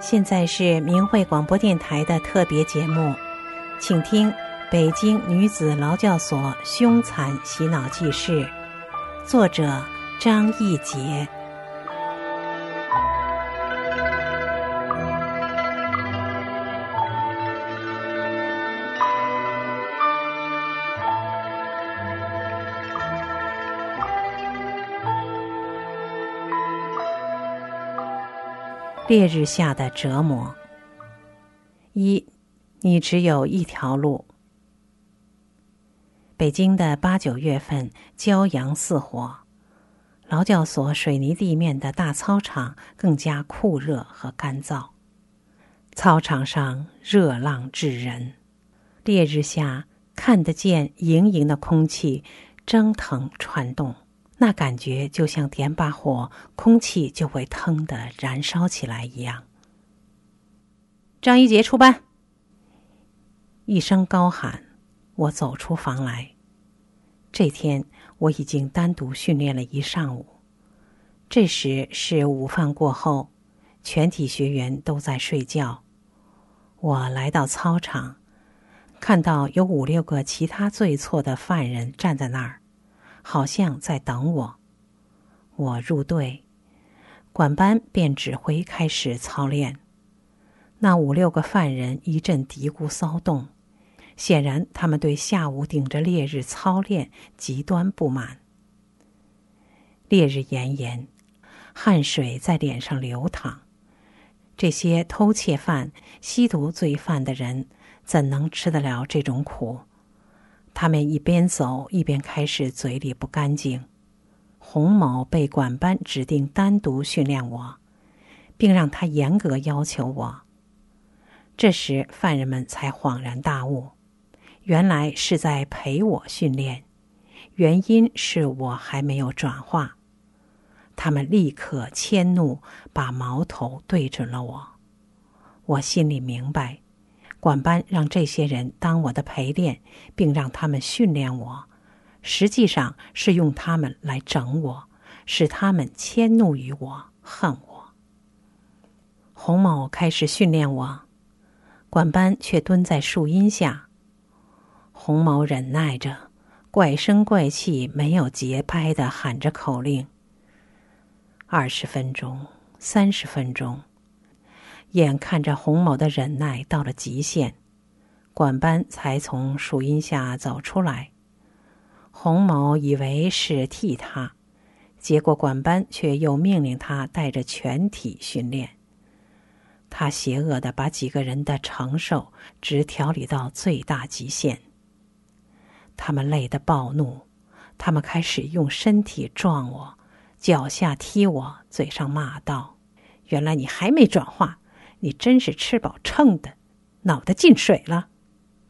现在是明慧广播电台的特别节目，请听北京女子劳教所凶残洗脑记事，作者张义杰。烈日下的折磨。一，你只有一条路。北京的八九月份，骄阳似火，劳教所水泥地面的大操场更加酷热和干燥。操场上热浪炙人，烈日下看得见盈盈的空气蒸腾窜动。那感觉就像点把火，空气就会腾的燃烧起来一样。张一杰出班，一声高喊，我走出房来。这天我已经单独训练了一上午。这时是午饭过后，全体学员都在睡觉。我来到操场，看到有五六个其他罪错的犯人站在那儿。好像在等我。我入队，管班便指挥开始操练。那五六个犯人一阵嘀咕骚动，显然他们对下午顶着烈日操练极端不满。烈日炎炎，汗水在脸上流淌，这些偷窃犯、吸毒罪犯的人怎能吃得了这种苦？他们一边走一边开始嘴里不干净。洪某被管班指定单独训练我，并让他严格要求我。这时犯人们才恍然大悟，原来是在陪我训练，原因是我还没有转化。他们立刻迁怒，把矛头对准了我。我心里明白。管班让这些人当我的陪练，并让他们训练我，实际上是用他们来整我，使他们迁怒于我、恨我。洪某开始训练我，管班却蹲在树荫下。洪某忍耐着，怪声怪气、没有节拍的喊着口令。二十分钟，三十分钟。眼看着洪某的忍耐到了极限，管班才从树荫下走出来。洪某以为是替他，结果管班却又命令他带着全体训练。他邪恶的把几个人的承受值调理到最大极限。他们累得暴怒，他们开始用身体撞我，脚下踢我，嘴上骂道：“原来你还没转化！”你真是吃饱撑的，脑袋进水了。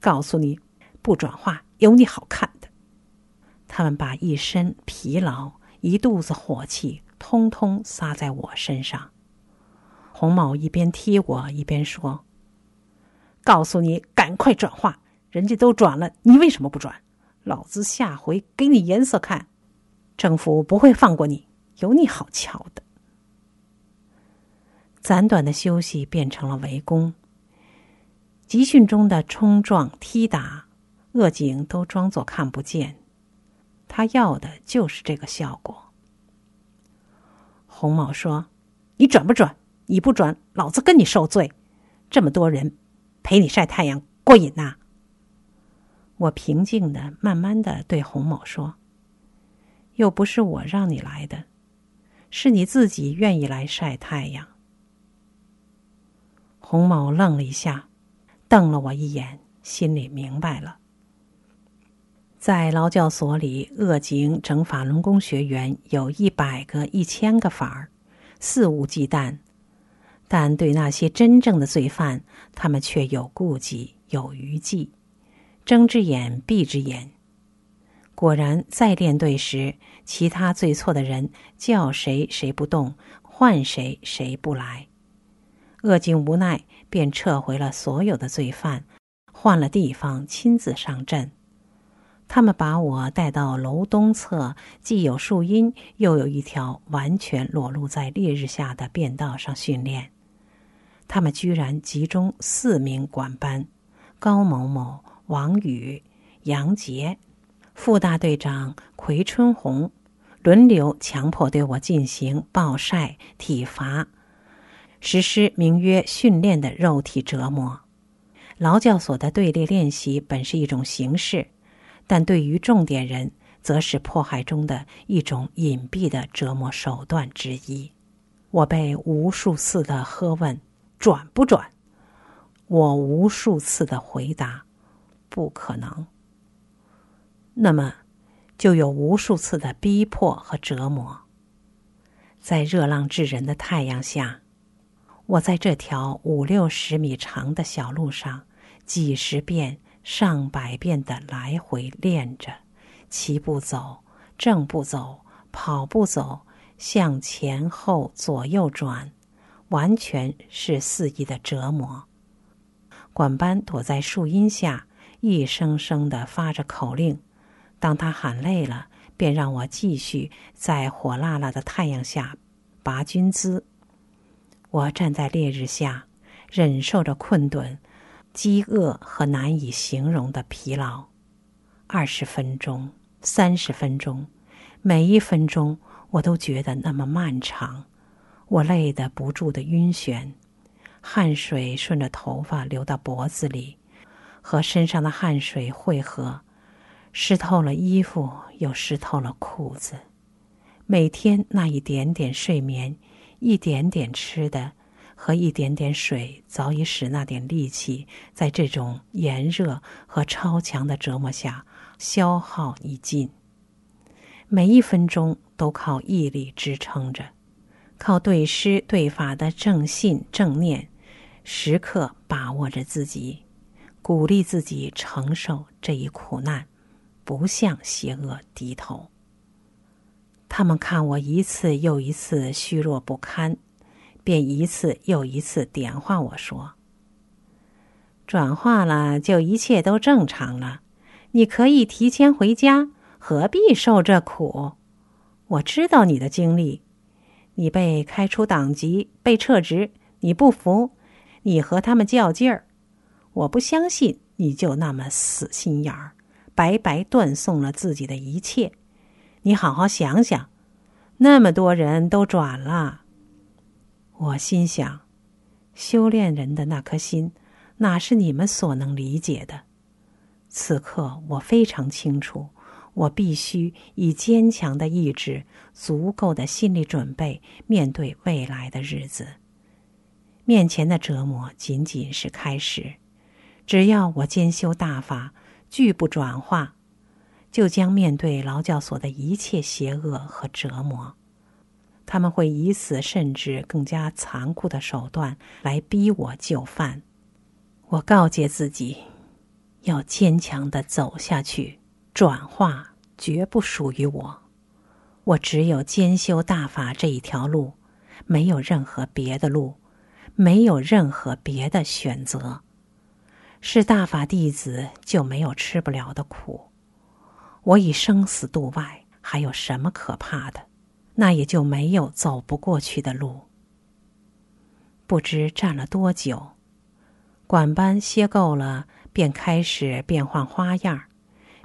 告诉你，不转化有你好看的。他们把一身疲劳、一肚子火气，通通撒在我身上。洪某一边踢我，一边说：“告诉你，赶快转化！人家都转了，你为什么不转？老子下回给你颜色看，政府不会放过你，有你好瞧的。”暂短的休息变成了围攻。集训中的冲撞、踢打，恶警都装作看不见。他要的就是这个效果。洪某说：“你转不转？你不转，老子跟你受罪。这么多人陪你晒太阳，过瘾呐！”我平静的、慢慢的对洪某说：“又不是我让你来的，是你自己愿意来晒太阳。”洪某愣了一下，瞪了我一眼，心里明白了。在劳教所里，恶警整法轮功学员有一百个、一千个法儿，肆无忌惮；但对那些真正的罪犯，他们却有顾忌、有余忌，睁只眼闭只眼。果然，在练队时，其他罪错的人叫谁谁不动，换谁谁不来。恶境无奈，便撤回了所有的罪犯，换了地方亲自上阵。他们把我带到楼东侧，既有树荫，又有一条完全裸露在烈日下的便道上训练。他们居然集中四名管班：高某某、王宇、杨杰、副大队长奎春红，轮流强迫对我进行暴晒、体罚。实施名曰训练的肉体折磨，劳教所的队列练习本是一种形式，但对于重点人，则是迫害中的一种隐蔽的折磨手段之一。我被无数次的喝问：“转不转？”我无数次的回答：“不可能。”那么，就有无数次的逼迫和折磨，在热浪炙人的太阳下。我在这条五六十米长的小路上，几十遍、上百遍的来回练着：齐步走、正步走、跑步走、向前后左右转，完全是肆意的折磨。管班躲在树荫下，一声声的发着口令。当他喊累了，便让我继续在火辣辣的太阳下拔军姿。我站在烈日下，忍受着困顿、饥饿和难以形容的疲劳。二十分钟、三十分钟，每一分钟我都觉得那么漫长。我累得不住的晕眩，汗水顺着头发流到脖子里，和身上的汗水汇合，湿透了衣服，又湿透了裤子。每天那一点点睡眠。一点点吃的和一点点水，早已使那点力气在这种炎热和超强的折磨下消耗已尽。每一分钟都靠毅力支撑着，靠对师对法的正信正念，时刻把握着自己，鼓励自己承受这一苦难，不向邪恶低头。他们看我一次又一次虚弱不堪，便一次又一次点化我说：“转化了，就一切都正常了。你可以提前回家，何必受这苦？我知道你的经历，你被开除党籍，被撤职，你不服，你和他们较劲儿。我不相信你就那么死心眼儿，白白断送了自己的一切。”你好好想想，那么多人都转了。我心想，修炼人的那颗心，哪是你们所能理解的？此刻我非常清楚，我必须以坚强的意志、足够的心理准备，面对未来的日子。面前的折磨仅仅是开始，只要我兼修大法，拒不转化。就将面对劳教所的一切邪恶和折磨，他们会以此甚至更加残酷的手段来逼我就范。我告诫自己，要坚强的走下去。转化绝不属于我，我只有兼修大法这一条路，没有任何别的路，没有任何别的选择。是大法弟子就没有吃不了的苦。我已生死度外，还有什么可怕的？那也就没有走不过去的路。不知站了多久，管班歇够了，便开始变换花样，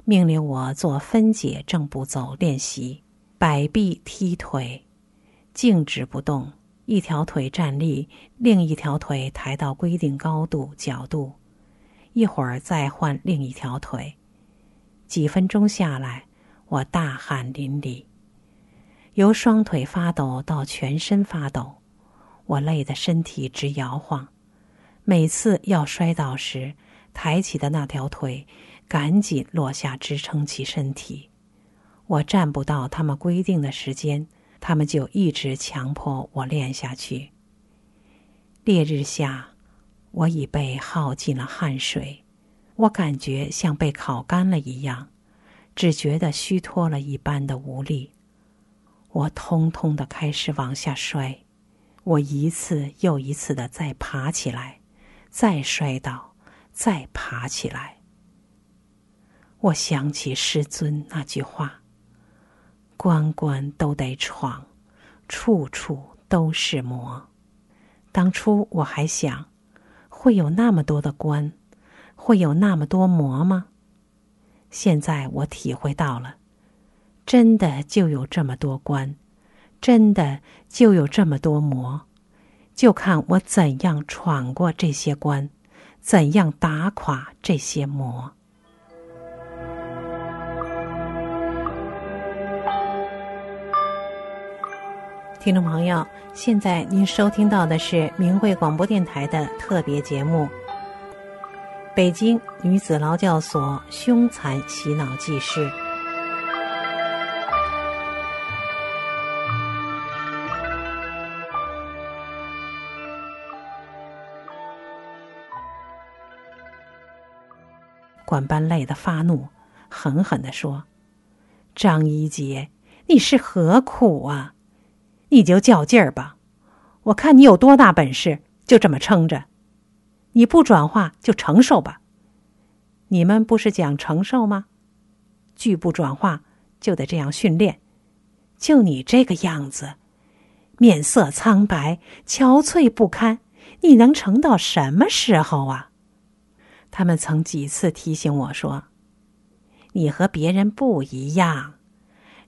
命令我做分解正步走练习：摆臂踢腿，静止不动，一条腿站立，另一条腿抬到规定高度角度，一会儿再换另一条腿。几分钟下来，我大汗淋漓，由双腿发抖到全身发抖，我累得身体直摇晃。每次要摔倒时，抬起的那条腿赶紧落下支撑起身体。我站不到他们规定的时间，他们就一直强迫我练下去。烈日下，我已被耗尽了汗水。我感觉像被烤干了一样，只觉得虚脱了一般的无力。我通通的开始往下摔，我一次又一次的再爬起来，再摔倒，再爬起来。我想起师尊那句话：“关关都得闯，处处都是魔。”当初我还想，会有那么多的关，会有那么多魔吗？现在我体会到了，真的就有这么多关，真的就有这么多魔，就看我怎样闯过这些关，怎样打垮这些魔。听众朋友，现在您收听到的是明慧广播电台的特别节目《北京女子劳教所凶残洗脑记事》。管班累得发怒，狠狠地说：“张一杰，你是何苦啊？”你就较劲儿吧，我看你有多大本事，就这么撑着。你不转化就承受吧。你们不是讲承受吗？拒不转化就得这样训练。就你这个样子，面色苍白、憔悴不堪，你能撑到什么时候啊？他们曾几次提醒我说：“你和别人不一样，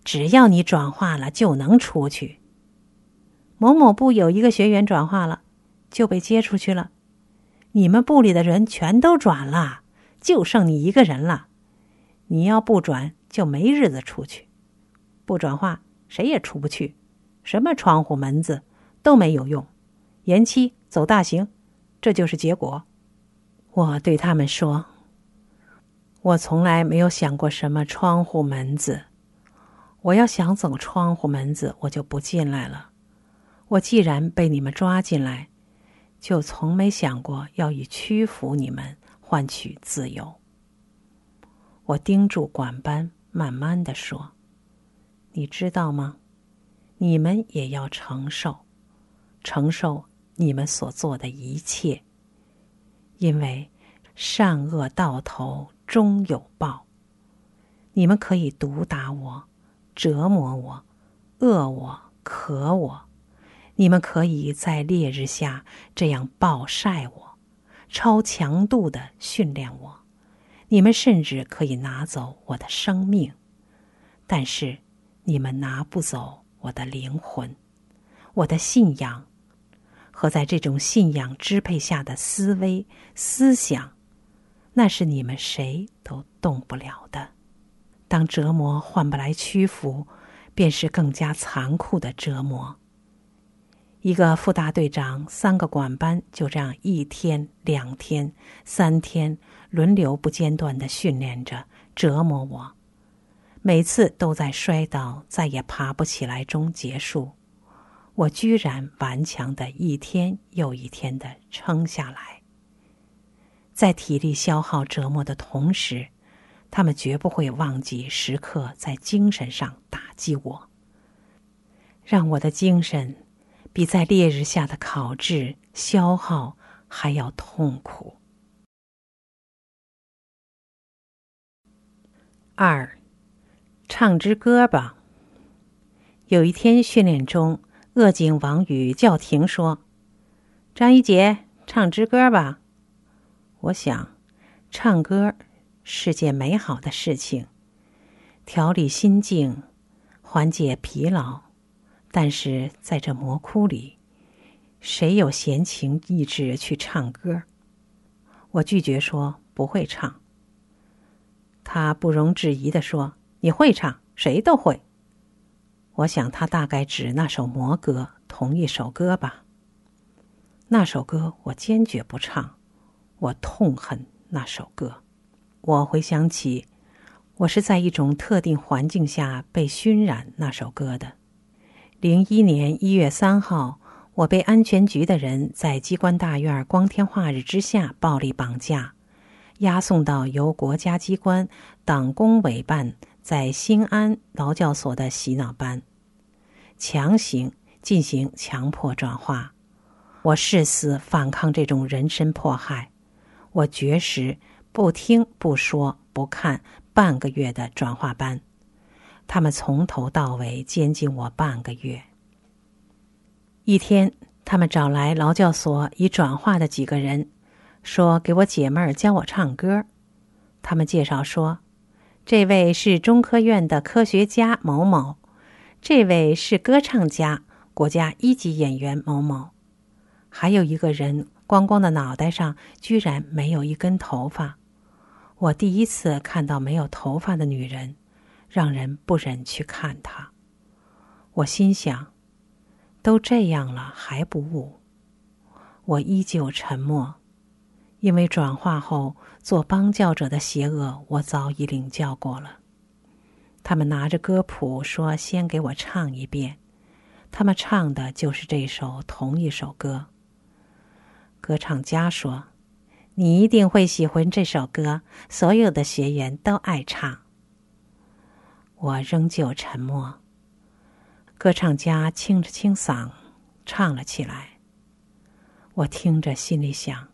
只要你转化了，就能出去。”某某部有一个学员转化了，就被接出去了。你们部里的人全都转了，就剩你一个人了。你要不转，就没日子出去。不转化，谁也出不去。什么窗户门子都没有用，延期走大行，这就是结果。我对他们说：“我从来没有想过什么窗户门子。我要想走窗户门子，我就不进来了。”我既然被你们抓进来，就从没想过要以屈服你们换取自由。我叮嘱管班，慢慢的说：“你知道吗？你们也要承受，承受你们所做的一切，因为善恶到头终有报。你们可以毒打我、折磨我、饿我、渴我。”你们可以在烈日下这样暴晒我，超强度的训练我。你们甚至可以拿走我的生命，但是你们拿不走我的灵魂、我的信仰和在这种信仰支配下的思维思想，那是你们谁都动不了的。当折磨换不来屈服，便是更加残酷的折磨。一个副大队长，三个管班，就这样一天、两天、三天轮流不间断的训练着、折磨我，每次都在摔倒、再也爬不起来中结束。我居然顽强的一天又一天的撑下来。在体力消耗、折磨的同时，他们绝不会忘记时刻在精神上打击我，让我的精神。比在烈日下的烤制消耗还要痛苦。二，唱支歌吧。有一天训练中，恶警王宇叫停说：“张一杰，唱支歌吧。”我想，唱歌是件美好的事情，调理心境，缓解疲劳。但是在这魔窟里，谁有闲情逸致去唱歌？我拒绝说不会唱。他不容置疑的说：“你会唱，谁都会。”我想他大概指那首魔歌，同一首歌吧。那首歌我坚决不唱，我痛恨那首歌。我回想起，我是在一种特定环境下被熏染那首歌的。零一年一月三号，我被安全局的人在机关大院光天化日之下暴力绑架，押送到由国家机关党工委办在新安劳教所的洗脑班，强行进行强迫转化。我誓死反抗这种人身迫害。我绝食，不听不说不看半个月的转化班，他们从头到尾监禁我半个月。一天，他们找来劳教所已转化的几个人，说给我解闷儿，教我唱歌。他们介绍说，这位是中科院的科学家某某，这位是歌唱家、国家一级演员某某，还有一个人光光的脑袋上居然没有一根头发。我第一次看到没有头发的女人，让人不忍去看他。我心想。都这样了还不悟？我依旧沉默，因为转化后做帮教者的邪恶，我早已领教过了。他们拿着歌谱说：“先给我唱一遍。”他们唱的就是这首同一首歌。歌唱家说：“你一定会喜欢这首歌，所有的学员都爱唱。”我仍旧沉默。歌唱家清着清嗓，唱了起来。我听着，心里想，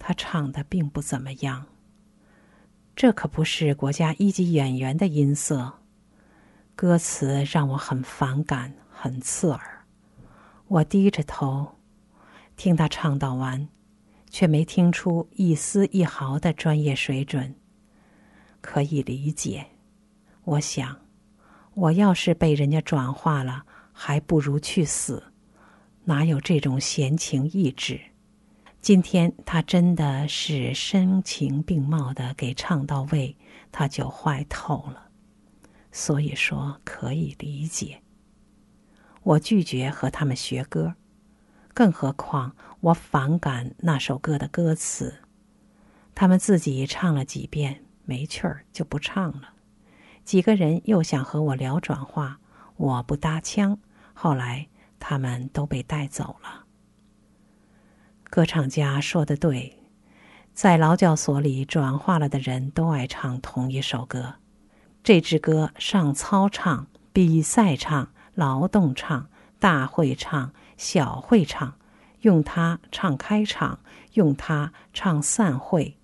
他唱的并不怎么样。这可不是国家一级演员的音色，歌词让我很反感，很刺耳。我低着头，听他唱到完，却没听出一丝一毫的专业水准。可以理解，我想。我要是被人家转化了，还不如去死，哪有这种闲情逸致？今天他真的是声情并茂的给唱到位，他就坏透了。所以说可以理解。我拒绝和他们学歌，更何况我反感那首歌的歌词。他们自己唱了几遍没趣儿，就不唱了。几个人又想和我聊转化，我不搭腔。后来他们都被带走了。歌唱家说的对，在劳教所里转化了的人都爱唱同一首歌。这支歌上操唱、比赛唱、劳动唱、大会唱、小会唱，用它唱开场，用它唱散会。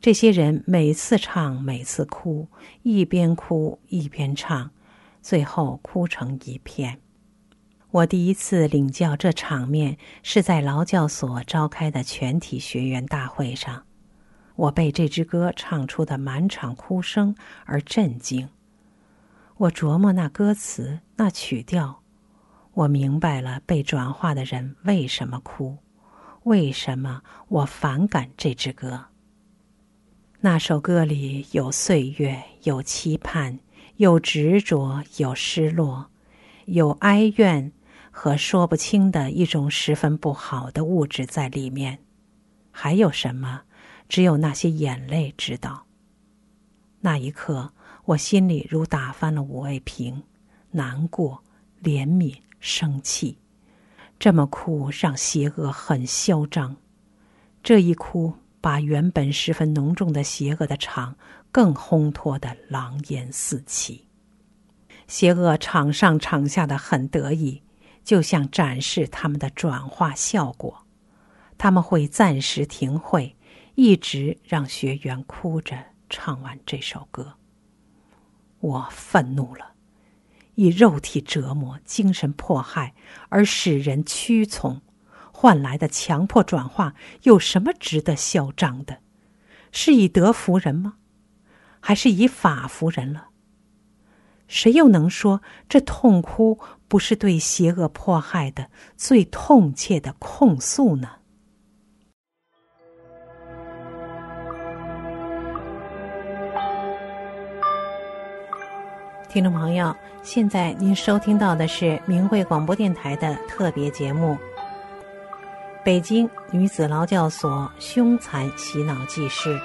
这些人每次唱，每次哭，一边哭一边唱，最后哭成一片。我第一次领教这场面，是在劳教所召开的全体学员大会上。我被这支歌唱出的满场哭声而震惊。我琢磨那歌词、那曲调，我明白了被转化的人为什么哭，为什么我反感这支歌。那首歌里有岁月，有期盼，有执着，有失落，有哀怨和说不清的一种十分不好的物质在里面。还有什么？只有那些眼泪知道。那一刻，我心里如打翻了五味瓶，难过、怜悯、生气。这么哭，让邪恶很嚣张。这一哭。把原本十分浓重的邪恶的场更烘托的狼烟四起，邪恶场上场下的很得意，就像展示他们的转化效果。他们会暂时停会，一直让学员哭着唱完这首歌。我愤怒了，以肉体折磨、精神迫害而使人屈从。换来的强迫转化有什么值得嚣张的？是以德服人吗？还是以法服人了？谁又能说这痛哭不是对邪恶迫害的最痛切的控诉呢？听众朋友，现在您收听到的是明慧广播电台的特别节目。北京女子劳教所凶残洗脑记事。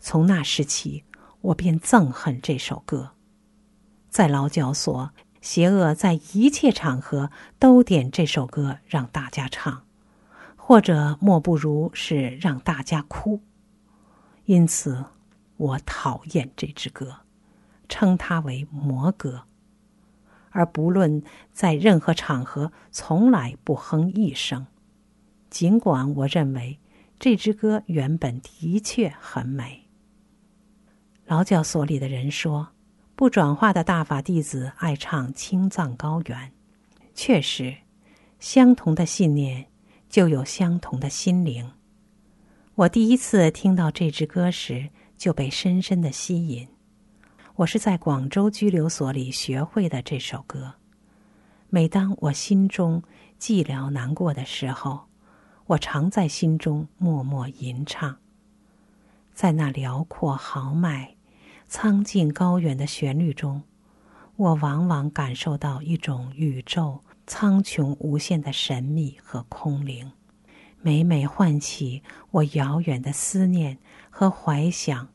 从那时起，我便憎恨这首歌。在劳教所，邪恶在一切场合都点这首歌让大家唱，或者莫不如是让大家哭。因此，我讨厌这支歌，称它为魔歌。而不论在任何场合，从来不哼一声。尽管我认为这支歌原本的确很美。劳教所里的人说，不转化的大法弟子爱唱青藏高原。确实，相同的信念就有相同的心灵。我第一次听到这支歌时，就被深深的吸引。我是在广州拘留所里学会的这首歌。每当我心中寂寥难过的时候，我常在心中默默吟唱。在那辽阔豪迈、苍劲高远的旋律中，我往往感受到一种宇宙苍穹无限的神秘和空灵，每每唤起我遥远的思念和怀想。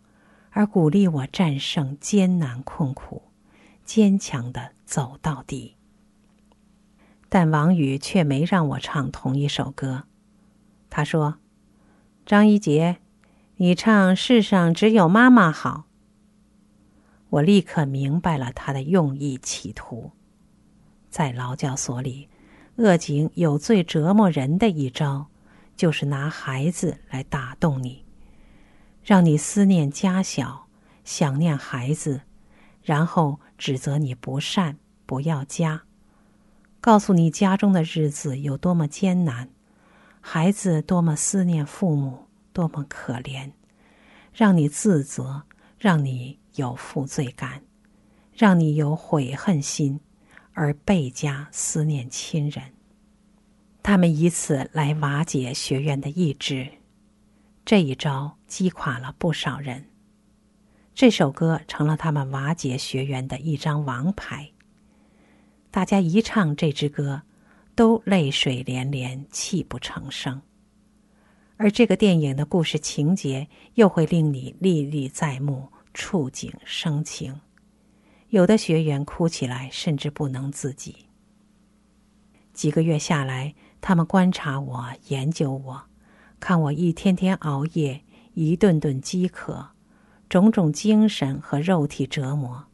而鼓励我战胜艰难困苦，坚强的走到底。但王宇却没让我唱同一首歌。他说：“张一杰，你唱《世上只有妈妈好》。”我立刻明白了他的用意企图。在劳教所里，恶警有最折磨人的一招，就是拿孩子来打动你。让你思念家小，想念孩子，然后指责你不善，不要家，告诉你家中的日子有多么艰难，孩子多么思念父母，多么可怜，让你自责，让你有负罪感，让你有悔恨心，而倍加思念亲人。他们以此来瓦解学院的意志。这一招击垮了不少人，这首歌成了他们瓦解学员的一张王牌。大家一唱这支歌，都泪水连连，泣不成声。而这个电影的故事情节又会令你历历在目，触景生情。有的学员哭起来甚至不能自己。几个月下来，他们观察我，研究我。看我一天天熬夜，一顿顿饥渴，种种精神和肉体折磨，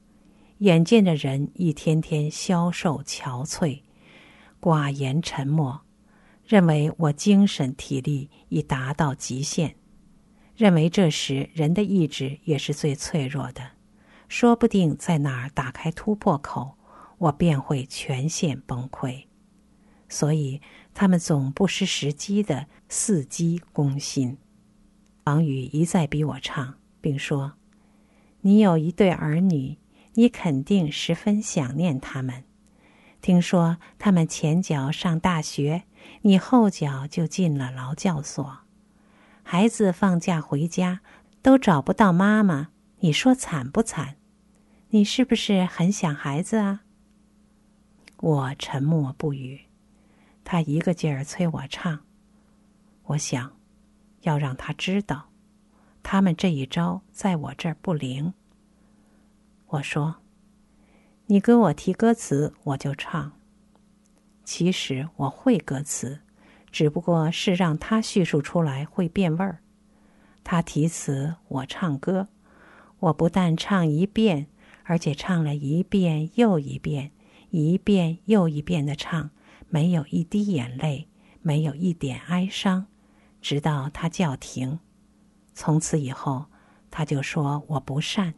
眼见着人一天天消瘦憔悴，寡言沉默，认为我精神体力已达到极限，认为这时人的意志也是最脆弱的，说不定在哪儿打开突破口，我便会全线崩溃，所以。他们总不失时机的伺机攻心。王宇一再逼我唱，并说：“你有一对儿女，你肯定十分想念他们。听说他们前脚上大学，你后脚就进了劳教所。孩子放假回家都找不到妈妈，你说惨不惨？你是不是很想孩子啊？”我沉默不语。他一个劲儿催我唱，我想，要让他知道，他们这一招在我这儿不灵。我说：“你跟我提歌词，我就唱。其实我会歌词，只不过是让他叙述出来会变味儿。他提词，我唱歌。我不但唱一遍，而且唱了一遍又一遍，一遍又一遍的唱。”没有一滴眼泪，没有一点哀伤，直到他叫停。从此以后，他就说我不善，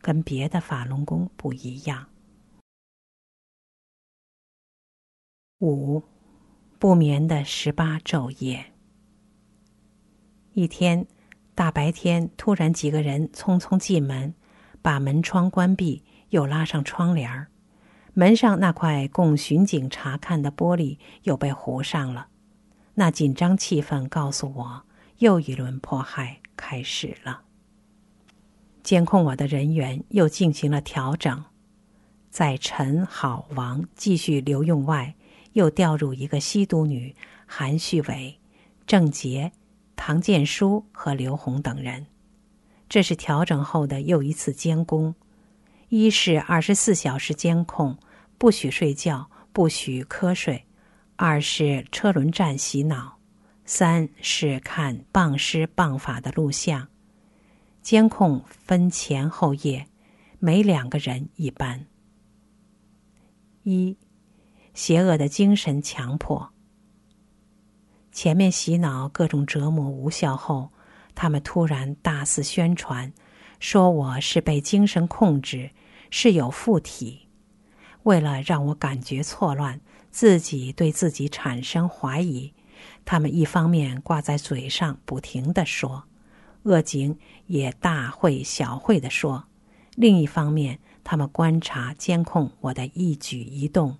跟别的法轮功不一样。五，不眠的十八昼夜。一天，大白天突然几个人匆匆进门，把门窗关闭，又拉上窗帘儿。门上那块供巡警查看的玻璃又被糊上了，那紧张气氛告诉我，又一轮迫害开始了。监控我的人员又进行了调整，在陈、郝、王继续留用外，又调入一个吸毒女韩旭伟、郑杰、唐建书和刘红等人。这是调整后的又一次监工，一是二十四小时监控。不许睡觉，不许瞌睡；二是车轮战洗脑；三是看棒师棒法的录像。监控分前后夜，每两个人一班。一，邪恶的精神强迫。前面洗脑各种折磨无效后，他们突然大肆宣传，说我是被精神控制，是有附体。为了让我感觉错乱，自己对自己产生怀疑，他们一方面挂在嘴上不停的说，恶警也大会小会的说；另一方面，他们观察监控我的一举一动、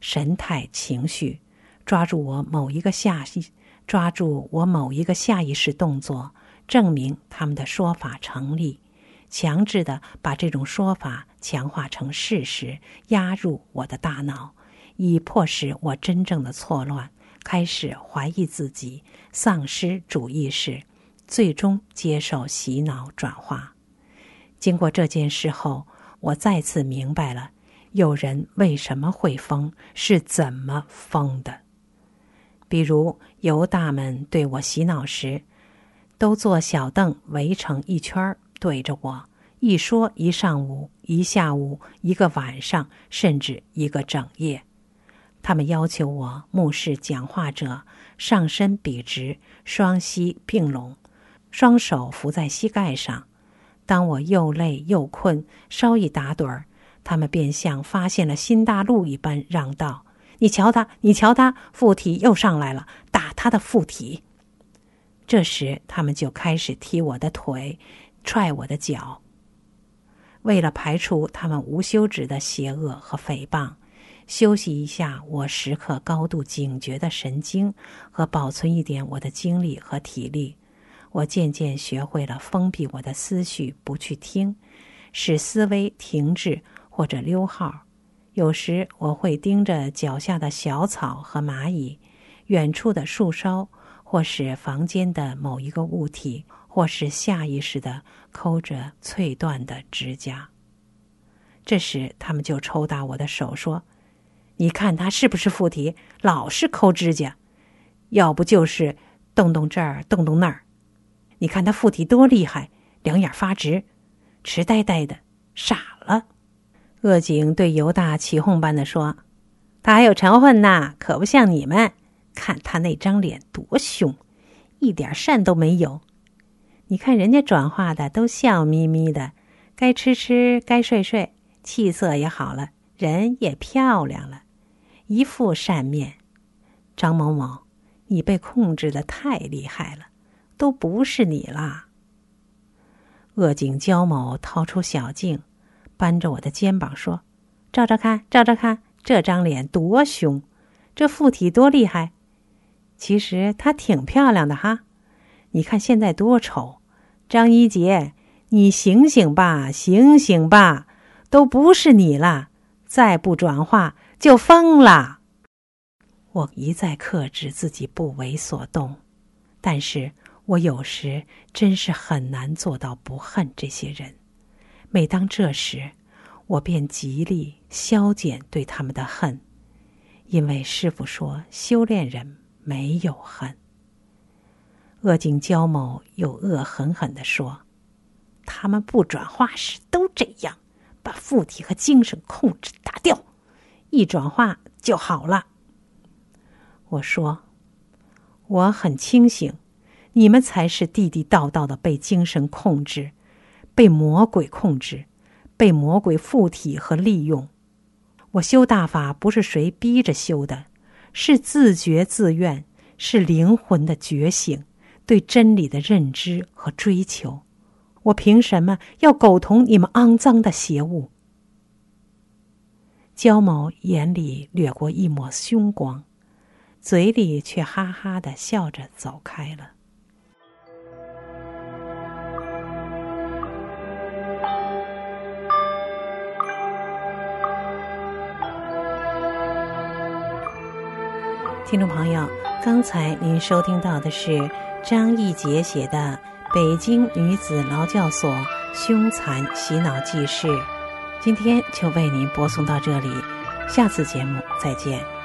神态情绪。抓住我某一个下意，抓住我某一个下意识动作，证明他们的说法成立，强制的把这种说法强化成事实，压入我的大脑，以迫使我真正的错乱，开始怀疑自己，丧失主意识，最终接受洗脑转化。经过这件事后，我再次明白了，有人为什么会疯，是怎么疯的。比如犹大们对我洗脑时，都坐小凳围成一圈对着我，一说一上午、一下午、一个晚上，甚至一个整夜。他们要求我目视讲话者，上身笔直，双膝并拢，双手扶在膝盖上。当我又累又困，稍一打盹儿，他们便像发现了新大陆一般让道。你瞧他，你瞧他，附体又上来了，打他的附体。这时，他们就开始踢我的腿，踹我的脚。为了排除他们无休止的邪恶和诽谤，休息一下我时刻高度警觉的神经，和保存一点我的精力和体力，我渐渐学会了封闭我的思绪，不去听，使思维停滞或者溜号。有时我会盯着脚下的小草和蚂蚁，远处的树梢，或是房间的某一个物体，或是下意识的抠着脆断的指甲。这时，他们就抽打我的手，说：“你看他是不是附体？老是抠指甲，要不就是动动这儿，动动那儿。你看他附体多厉害，两眼发直，痴呆呆的，傻了。”恶警对犹大起哄般的说：“他还有成魂呢，可不像你们。看他那张脸多凶，一点善都没有。你看人家转化的都笑眯眯的，该吃吃，该睡睡，气色也好了，人也漂亮了，一副善面。张某某，你被控制的太厉害了，都不是你啦。”恶警焦某掏出小镜。扳着我的肩膀说：“照照看，照照看，这张脸多凶，这附体多厉害。其实她挺漂亮的哈，你看现在多丑。张一杰，你醒醒吧，醒醒吧，都不是你了，再不转化就疯了。”我一再克制自己不为所动，但是我有时真是很难做到不恨这些人。每当这时，我便极力消减对他们的恨，因为师傅说修炼人没有恨。恶警焦某又恶狠狠地说：“他们不转化时都这样，把附体和精神控制打掉，一转化就好了。”我说：“我很清醒，你们才是地地道道的被精神控制。”被魔鬼控制，被魔鬼附体和利用。我修大法不是谁逼着修的，是自觉自愿，是灵魂的觉醒，对真理的认知和追求。我凭什么要苟同你们肮脏的邪物？焦某眼里掠过一抹凶光，嘴里却哈哈的笑着走开了。听众朋友，刚才您收听到的是张义杰写的《北京女子劳教所凶残洗脑记事》，今天就为您播送到这里，下次节目再见。